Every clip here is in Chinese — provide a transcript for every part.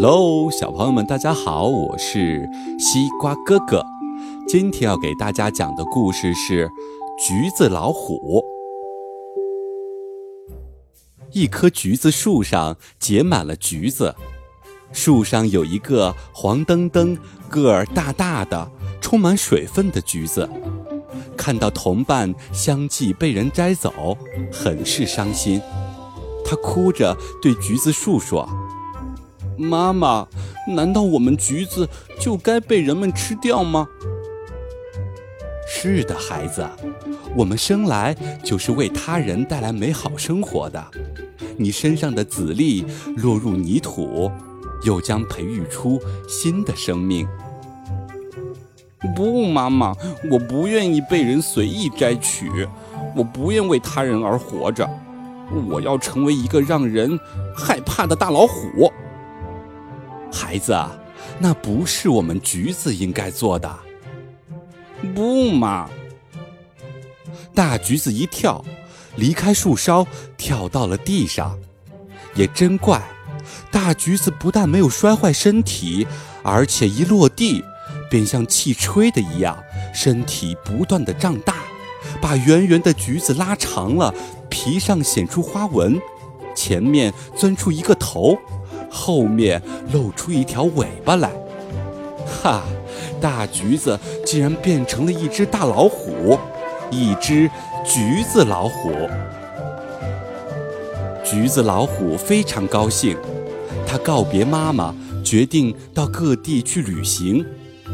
Hello，小朋友们，大家好，我是西瓜哥哥。今天要给大家讲的故事是《橘子老虎》。一棵橘子树上结满了橘子，树上有一个黄澄澄、个儿大大的、充满水分的橘子。看到同伴相继被人摘走，很是伤心。他哭着对橘子树说：“妈妈，难道我们橘子就该被人们吃掉吗？”是的，孩子，我们生来就是为他人带来美好生活的。你身上的籽粒落入泥土，又将培育出新的生命。不，妈妈，我不愿意被人随意摘取，我不愿为他人而活着。我要成为一个让人害怕的大老虎。孩子，那不是我们橘子应该做的。不嘛！大橘子一跳，离开树梢，跳到了地上。也真怪，大橘子不但没有摔坏身体，而且一落地，便像气吹的一样，身体不断的胀大，把圆圆的橘子拉长了。皮上显出花纹，前面钻出一个头，后面露出一条尾巴来。哈，大橘子竟然变成了一只大老虎，一只橘子老虎。橘子老虎非常高兴，它告别妈妈，决定到各地去旅行，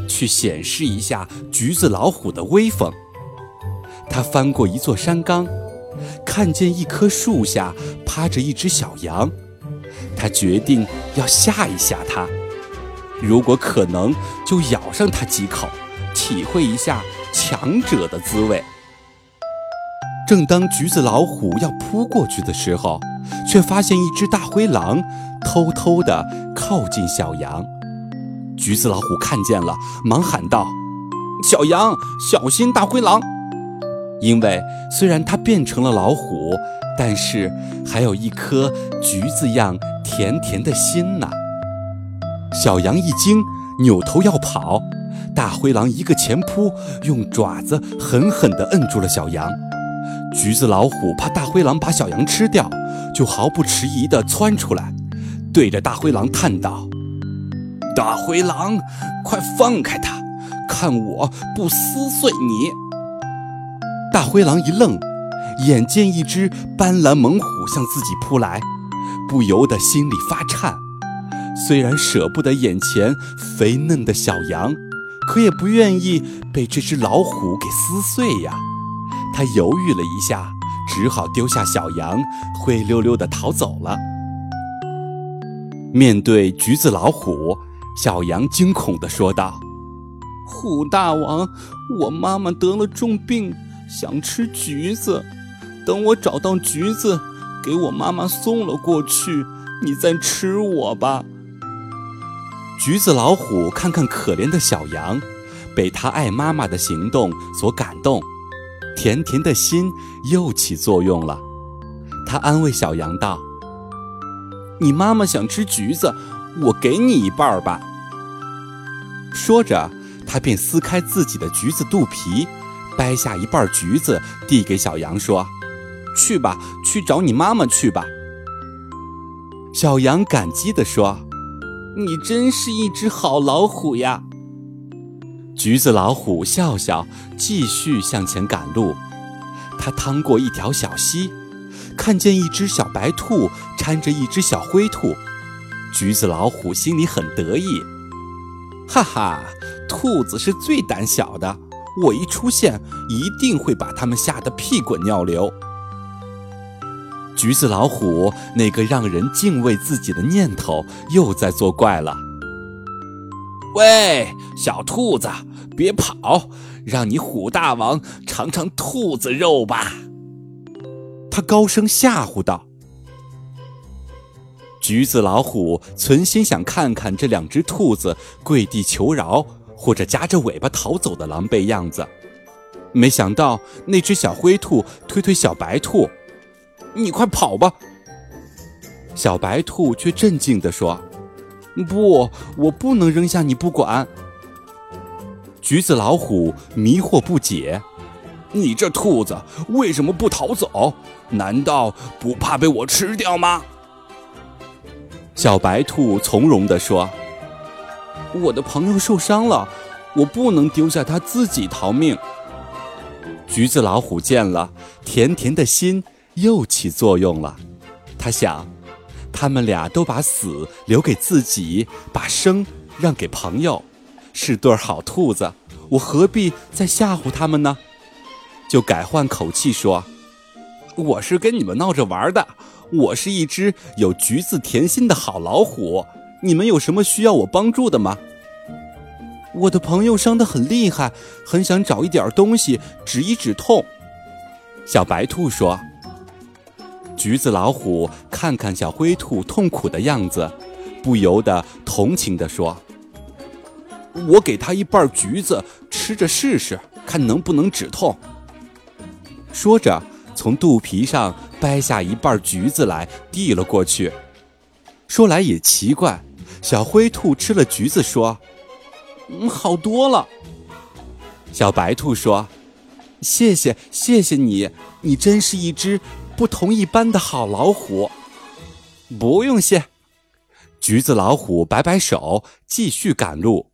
去显示一下橘子老虎的威风。他翻过一座山岗。看见一棵树下趴着一只小羊，他决定要吓一吓它，如果可能就咬上它几口，体会一下强者的滋味。正当橘子老虎要扑过去的时候，却发现一只大灰狼偷偷地靠近小羊。橘子老虎看见了，忙喊道：“小羊，小心大灰狼！”因为虽然它变成了老虎，但是还有一颗橘子样甜甜的心呢。小羊一惊，扭头要跑，大灰狼一个前扑，用爪子狠狠地摁住了小羊。橘子老虎怕大灰狼把小羊吃掉，就毫不迟疑地窜出来，对着大灰狼叹道：“大灰狼，快放开它，看我不撕碎你！”大灰狼一愣，眼见一只斑斓猛虎向自己扑来，不由得心里发颤。虽然舍不得眼前肥嫩的小羊，可也不愿意被这只老虎给撕碎呀。他犹豫了一下，只好丢下小羊，灰溜溜地逃走了。面对橘子老虎，小羊惊恐地说道：“虎大王，我妈妈得了重病。”想吃橘子，等我找到橘子，给我妈妈送了过去，你再吃我吧。橘子老虎看看可怜的小羊，被他爱妈妈的行动所感动，甜甜的心又起作用了。他安慰小羊道：“你妈妈想吃橘子，我给你一半吧。”说着，他便撕开自己的橘子肚皮。掰下一半橘子，递给小羊说：“去吧，去找你妈妈去吧。”小羊感激地说：“你真是一只好老虎呀！”橘子老虎笑笑，继续向前赶路。他趟过一条小溪，看见一只小白兔搀着一只小灰兔。橘子老虎心里很得意：“哈哈，兔子是最胆小的。”我一出现，一定会把它们吓得屁滚尿流。橘子老虎那个让人敬畏自己的念头又在作怪了。喂，小兔子，别跑，让你虎大王尝尝兔子肉吧！他高声吓唬道。橘子老虎存心想看看这两只兔子跪地求饶。或者夹着尾巴逃走的狼狈样子，没想到那只小灰兔推推小白兔：“你快跑吧！”小白兔却镇静地说：“不，我不能扔下你不管。橘子老虎迷惑不解：“你这兔子为什么不逃走？难道不怕被我吃掉吗？”小白兔从容地说：“我的朋友受伤了，我不能丢下他自己逃命。”橘子老虎见了，甜甜的心又起作用了。他想。他们俩都把死留给自己，把生让给朋友，是对好兔子。我何必再吓唬他们呢？就改换口气说：“我是跟你们闹着玩的，我是一只有橘子甜心的好老虎。你们有什么需要我帮助的吗？”我的朋友伤得很厉害，很想找一点东西止一止痛。小白兔说。橘子老虎看看小灰兔痛苦的样子，不由得同情地说：“我给他一半橘子吃着试试，看能不能止痛。”说着，从肚皮上掰下一半橘子来，递了过去。说来也奇怪，小灰兔吃了橘子，说：“嗯，好多了。”小白兔说：“谢谢，谢谢你，你真是一只……”不同一般的好老虎，不用谢。橘子老虎摆摆手，继续赶路。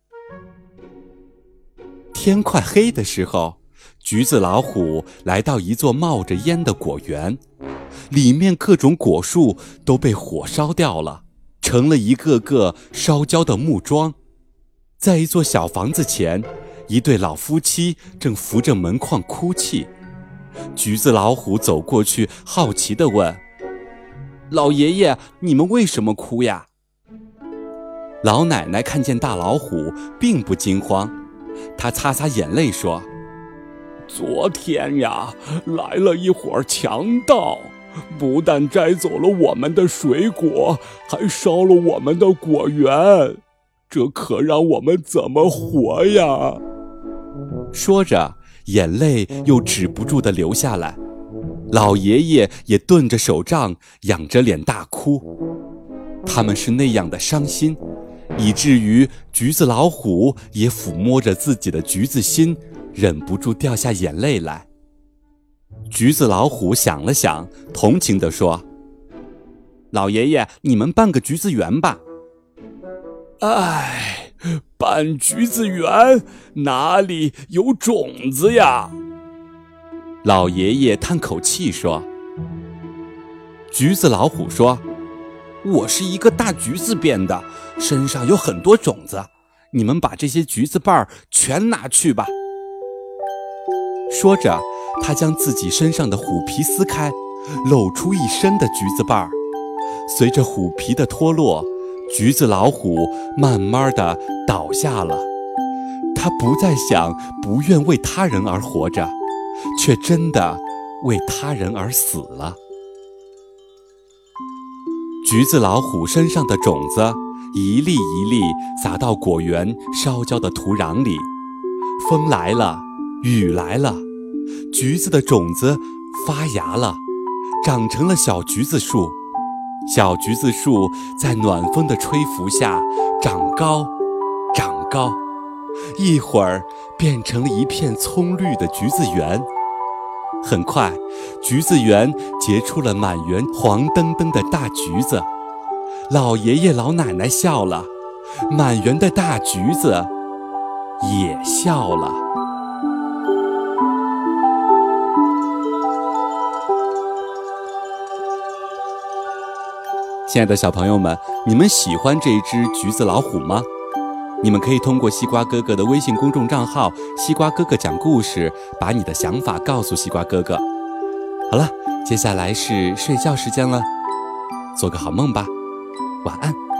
天快黑的时候，橘子老虎来到一座冒着烟的果园，里面各种果树都被火烧掉了，成了一个个烧焦的木桩。在一座小房子前，一对老夫妻正扶着门框哭泣。橘子老虎走过去，好奇地问：“老爷爷，你们为什么哭呀？”老奶奶看见大老虎，并不惊慌，她擦擦眼泪说：“昨天呀，来了一伙强盗，不但摘走了我们的水果，还烧了我们的果园，这可让我们怎么活呀？”说着。眼泪又止不住地流下来，老爷爷也顿着手杖，仰着脸大哭。他们是那样的伤心，以至于橘子老虎也抚摸着自己的橘子心，忍不住掉下眼泪来。橘子老虎想了想，同情地说：“老爷爷，你们办个橘子园吧。”唉。半橘子园哪里有种子呀？老爷爷叹口气说：“橘子老虎说，我是一个大橘子变的，身上有很多种子。你们把这些橘子瓣儿全拿去吧。”说着，他将自己身上的虎皮撕开，露出一身的橘子瓣儿。随着虎皮的脱落。橘子老虎慢慢的倒下了，他不再想不愿为他人而活着，却真的为他人而死了。橘子老虎身上的种子一粒一粒撒到果园烧焦的土壤里，风来了，雨来了，橘子的种子发芽了，长成了小橘子树。小橘子树在暖风的吹拂下长高，高，一会儿变成了一片葱绿的橘子园。很快，橘子园结出了满园黄澄澄的大橘子。老爷爷老奶奶笑了，满园的大橘子也笑了。亲爱的小朋友们，你们喜欢这只橘子老虎吗？你们可以通过西瓜哥哥的微信公众账号“西瓜哥哥讲故事”，把你的想法告诉西瓜哥哥。好了，接下来是睡觉时间了，做个好梦吧，晚安。